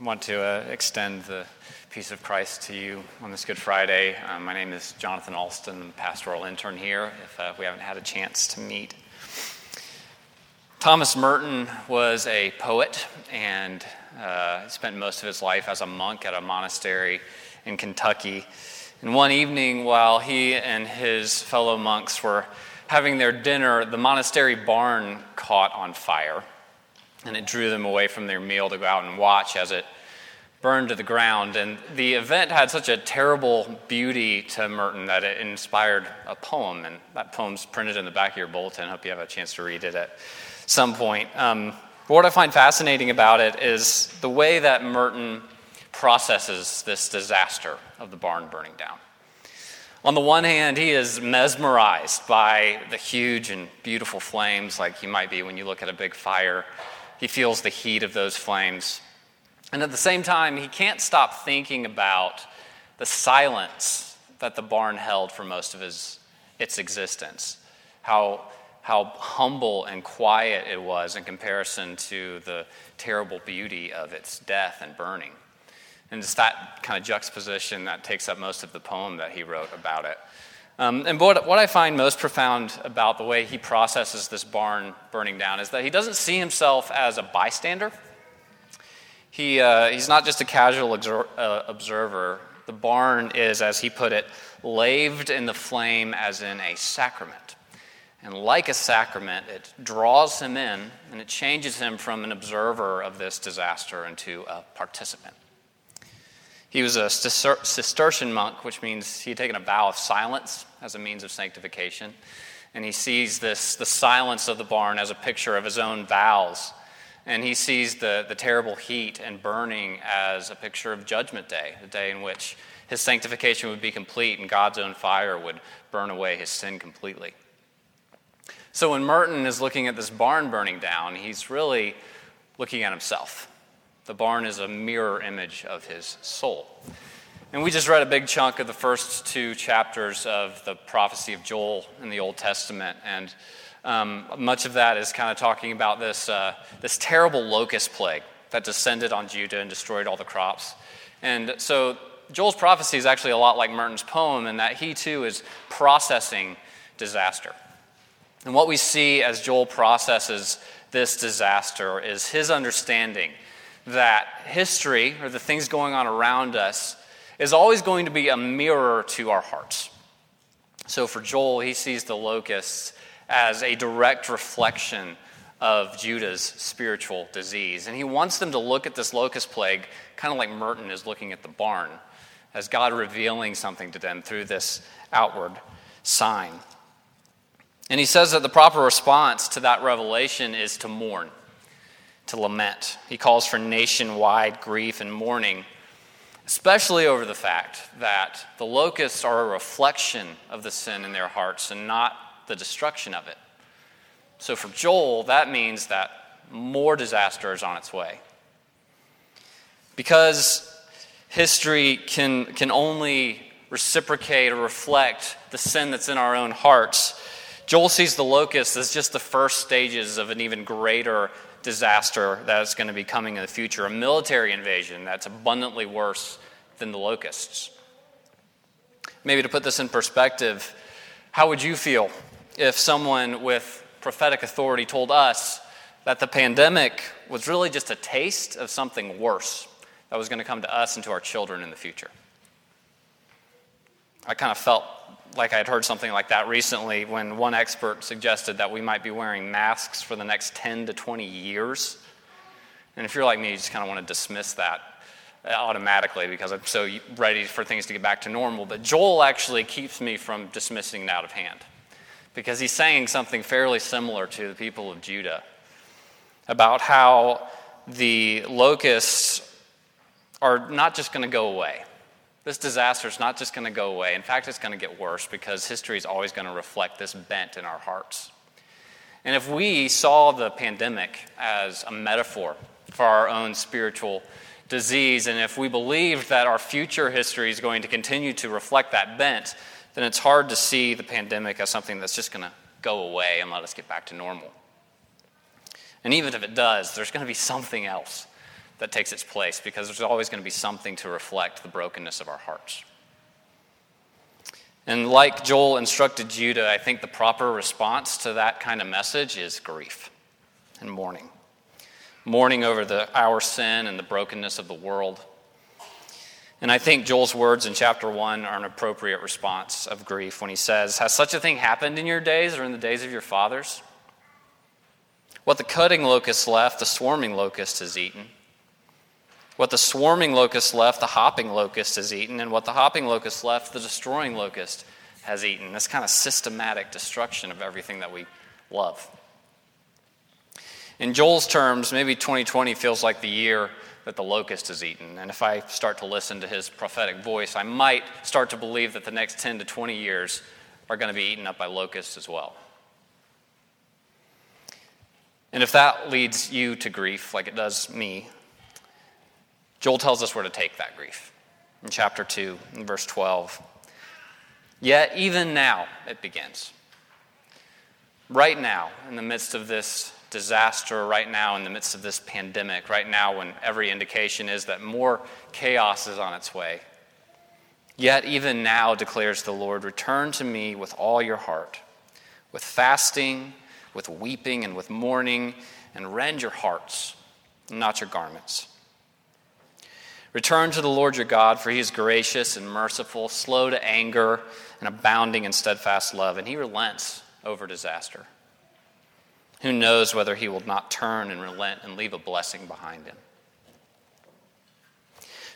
want to uh, extend the peace of Christ to you on this Good Friday. Um, my name is Jonathan Alston, pastoral intern here, if uh, we haven't had a chance to meet. Thomas Merton was a poet and uh, spent most of his life as a monk at a monastery in Kentucky. And one evening, while he and his fellow monks were having their dinner, the monastery barn caught on fire and it drew them away from their meal to go out and watch as it burned to the ground. And the event had such a terrible beauty to Merton that it inspired a poem, and that poem's printed in the back of your bulletin. I hope you have a chance to read it at some point. Um, what I find fascinating about it is the way that Merton processes this disaster of the barn burning down. On the one hand, he is mesmerized by the huge and beautiful flames, like you might be when you look at a big fire he feels the heat of those flames. And at the same time, he can't stop thinking about the silence that the barn held for most of his, its existence. How, how humble and quiet it was in comparison to the terrible beauty of its death and burning. And it's that kind of juxtaposition that takes up most of the poem that he wrote about it. Um, and what, what I find most profound about the way he processes this barn burning down is that he doesn't see himself as a bystander. He, uh, he's not just a casual exor- uh, observer. The barn is, as he put it, laved in the flame as in a sacrament. And like a sacrament, it draws him in and it changes him from an observer of this disaster into a participant. He was a Cistercian monk, which means he had taken a vow of silence as a means of sanctification. And he sees this, the silence of the barn as a picture of his own vows. And he sees the, the terrible heat and burning as a picture of Judgment Day, the day in which his sanctification would be complete and God's own fire would burn away his sin completely. So when Merton is looking at this barn burning down, he's really looking at himself. The barn is a mirror image of his soul. And we just read a big chunk of the first two chapters of the prophecy of Joel in the Old Testament. And um, much of that is kind of talking about this, uh, this terrible locust plague that descended on Judah and destroyed all the crops. And so Joel's prophecy is actually a lot like Merton's poem in that he too is processing disaster. And what we see as Joel processes this disaster is his understanding that history, or the things going on around us, is always going to be a mirror to our hearts. So for Joel, he sees the locusts as a direct reflection of Judah's spiritual disease. And he wants them to look at this locust plague kind of like Merton is looking at the barn, as God revealing something to them through this outward sign. And he says that the proper response to that revelation is to mourn to lament. He calls for nationwide grief and mourning, especially over the fact that the locusts are a reflection of the sin in their hearts and not the destruction of it. So for Joel, that means that more disaster is on its way. Because history can, can only reciprocate or reflect the sin that's in our own hearts, Joel sees the locusts as just the first stages of an even greater disaster that's going to be coming in the future a military invasion that's abundantly worse than the locusts. Maybe to put this in perspective, how would you feel if someone with prophetic authority told us that the pandemic was really just a taste of something worse that was going to come to us and to our children in the future? I kind of felt like I had heard something like that recently when one expert suggested that we might be wearing masks for the next 10 to 20 years. And if you're like me, you just kind of want to dismiss that uh, automatically because I'm so ready for things to get back to normal. But Joel actually keeps me from dismissing it out of hand because he's saying something fairly similar to the people of Judah about how the locusts are not just going to go away. This disaster is not just going to go away. In fact, it's going to get worse because history is always going to reflect this bent in our hearts. And if we saw the pandemic as a metaphor for our own spiritual disease, and if we believed that our future history is going to continue to reflect that bent, then it's hard to see the pandemic as something that's just going to go away and let us get back to normal. And even if it does, there's going to be something else that takes its place because there's always going to be something to reflect the brokenness of our hearts. And like Joel instructed Judah, I think the proper response to that kind of message is grief and mourning. Mourning over the, our sin and the brokenness of the world. And I think Joel's words in chapter 1 are an appropriate response of grief when he says, Has such a thing happened in your days or in the days of your fathers? What the cutting locust left, the swarming locust has eaten. What the swarming locust left, the hopping locust has eaten. And what the hopping locust left, the destroying locust has eaten. This kind of systematic destruction of everything that we love. In Joel's terms, maybe 2020 feels like the year that the locust is eaten. And if I start to listen to his prophetic voice, I might start to believe that the next 10 to 20 years are going to be eaten up by locusts as well. And if that leads you to grief, like it does me, Joel tells us where to take that grief. In chapter 2, in verse 12. Yet, even now, it begins. Right now, in the midst of this disaster, right now, in the midst of this pandemic, right now, when every indication is that more chaos is on its way. Yet, even now, declares the Lord, return to me with all your heart, with fasting, with weeping, and with mourning, and rend your hearts, not your garments. Return to the Lord your God, for he is gracious and merciful, slow to anger, and abounding in steadfast love, and he relents over disaster. Who knows whether he will not turn and relent and leave a blessing behind him?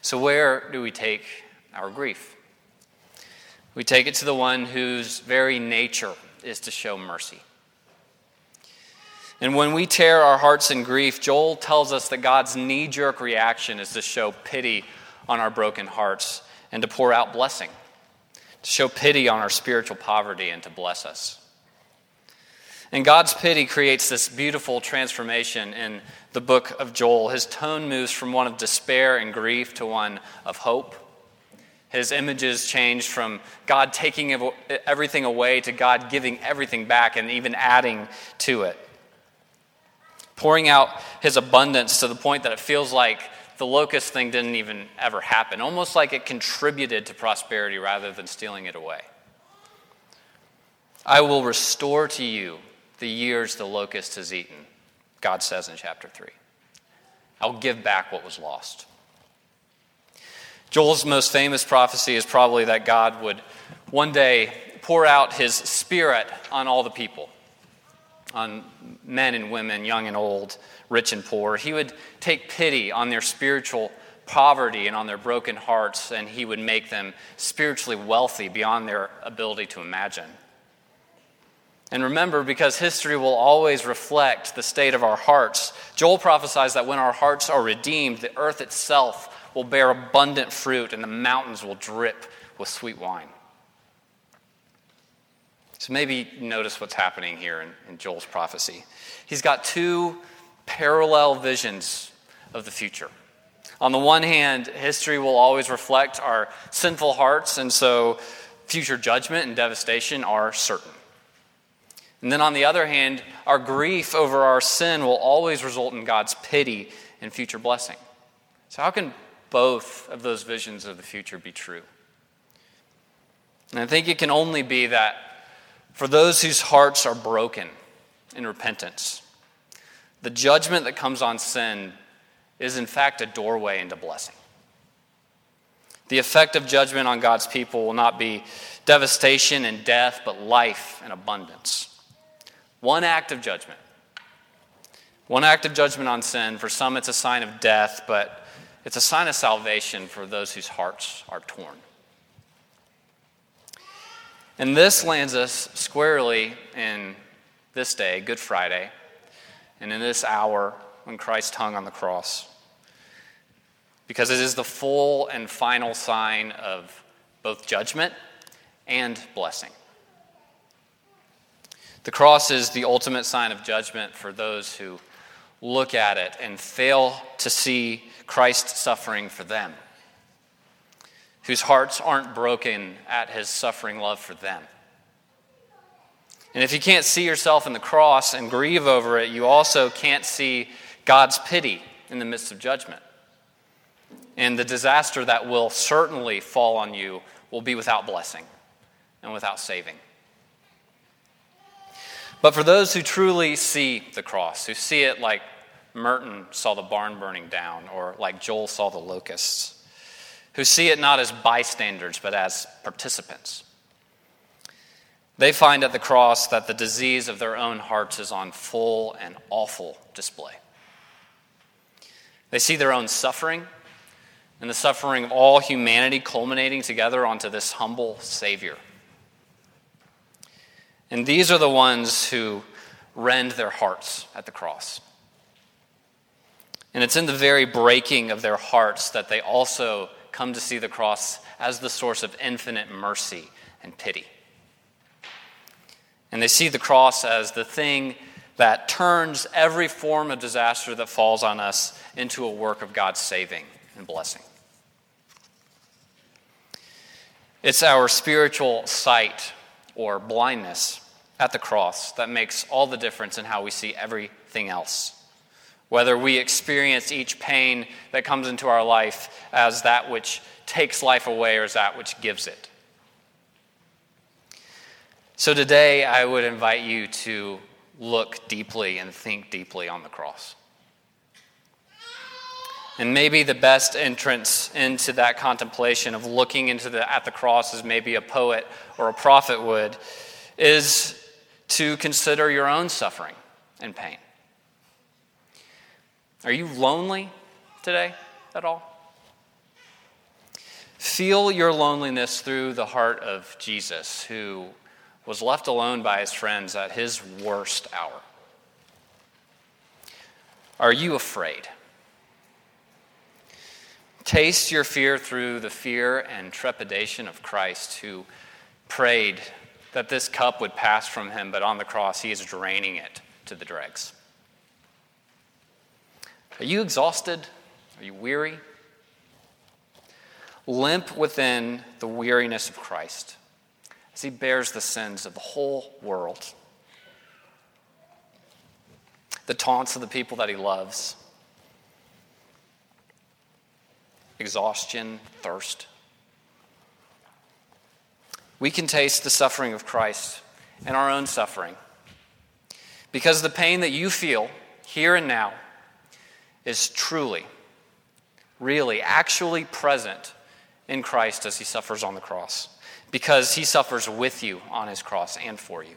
So, where do we take our grief? We take it to the one whose very nature is to show mercy. And when we tear our hearts in grief, Joel tells us that God's knee jerk reaction is to show pity on our broken hearts and to pour out blessing, to show pity on our spiritual poverty and to bless us. And God's pity creates this beautiful transformation in the book of Joel. His tone moves from one of despair and grief to one of hope. His images change from God taking everything away to God giving everything back and even adding to it pouring out his abundance to the point that it feels like the locust thing didn't even ever happen, almost like it contributed to prosperity rather than stealing it away. I will restore to you the years the locust has eaten, God says in chapter 3. I'll give back what was lost. Joel's most famous prophecy is probably that God would one day pour out his spirit on all the people on men and women, young and old, rich and poor. He would take pity on their spiritual poverty and on their broken hearts, and he would make them spiritually wealthy beyond their ability to imagine. And remember, because history will always reflect the state of our hearts, Joel prophesies that when our hearts are redeemed, the earth itself will bear abundant fruit and the mountains will drip with sweet wine. So maybe notice what's happening here in, in Joel's prophecy. He's got two parallel visions of the future. On the one hand, history will always reflect our sinful hearts, and so future judgment and devastation are certain. And then on the other hand, our grief over our sin will always result in God's pity and future blessing. So, how can both of those visions of the future be true? And I think it can only be that for those whose hearts are broken in repentance. The judgment that comes on sin is, in fact, a doorway into blessing. The effect of judgment on God's people will not be devastation and death, but life and abundance. One act of judgment. One act of judgment on sin. For some, it's a sign of death, but it's a sign of salvation for those whose hearts are torn. And this lands us squarely in this day, Good Friday, and in this hour when Christ hung on the cross. Because it is the full and final sign of both judgment and blessing. The cross is the ultimate sign of judgment for those who look at it and fail to see Christ suffering for them whose hearts aren't broken at his suffering love for them. And if you can't see yourself in the cross and grieve over it, you also can't see God's pity in the midst of judgment. And the disaster that will certainly fall on you will be without blessing and without saving. But for those who truly see the cross, who see it like Merton saw the barn burning down, or like Joel saw the locusts, who see it not as bystanders, but as participants, they find at the cross that the disease of their own hearts is on full and awful display. They see their own suffering and the suffering of all humanity culminating together onto this humble Savior. And these are the ones who rend their hearts at the cross. And it's in the very breaking of their hearts that they also come to see the cross as the source of infinite mercy and pity. And they see the cross as the thing that turns every form of disaster that falls on us into a work of God's saving and blessing. It's our spiritual sight or blindness at the cross that makes all the difference in how we see everything else. Whether we experience each pain that comes into our life as that which takes life away or as that which gives it. So today, I would invite you to look deeply and think deeply on the cross. And maybe the best entrance into that contemplation of looking into the, at the cross as maybe a poet or a prophet would is to consider your own suffering and pain. Are you lonely today at all? Feel your loneliness through the heart of Jesus, who was left alone by his friends at his worst hour. Are you afraid? Taste your fear through the fear and trepidation of Christ, who prayed that this cup would pass from him, but on the cross, he is draining it to the dregs. Are you exhausted? Are you weary? Limp within the weariness of Christ as he bears the sins of the whole world, the taunts of the people that he loves, exhaustion, thirst we can taste the suffering of Christ and our own suffering. Because the pain that you feel here and now is truly, really, actually present in Christ as he suffers on the cross. Because he suffers with you on his cross and for you.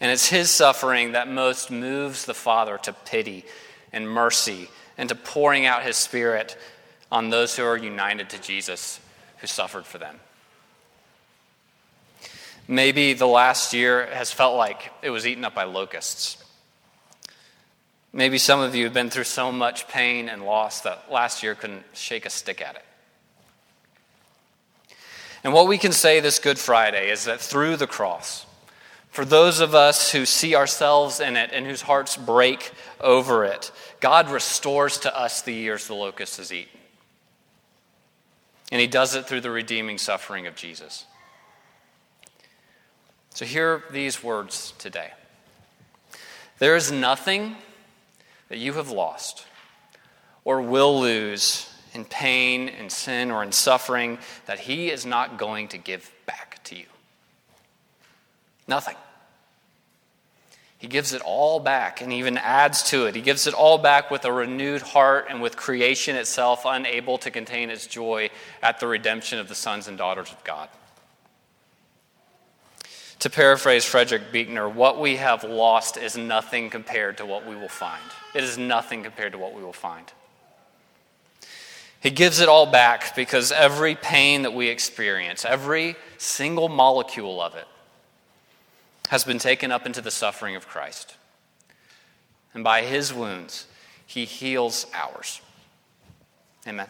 And it's his suffering that most moves the Father to pity and mercy and to pouring out his Spirit on those who are united to Jesus who suffered for them. Maybe the last year has felt like it was eaten up by locusts. Maybe some of you have been through so much pain and loss that last year couldn't shake a stick at it. And what we can say this Good Friday is that through the cross, for those of us who see ourselves in it and whose hearts break over it, God restores to us the years the locust has eaten. And He does it through the redeeming suffering of Jesus. So hear these words today. There is nothing that you have lost or will lose in pain, in sin, or in suffering that He is not going to give back to you. Nothing. He gives it all back and even adds to it. He gives it all back with a renewed heart and with creation itself unable to contain its joy at the redemption of the sons and daughters of God. To paraphrase Frederick Buechner, what we have lost is nothing compared to what we will find. It is nothing compared to what we will find. He gives it all back because every pain that we experience, every single molecule of it, has been taken up into the suffering of Christ. And by his wounds, he heals ours. Amen.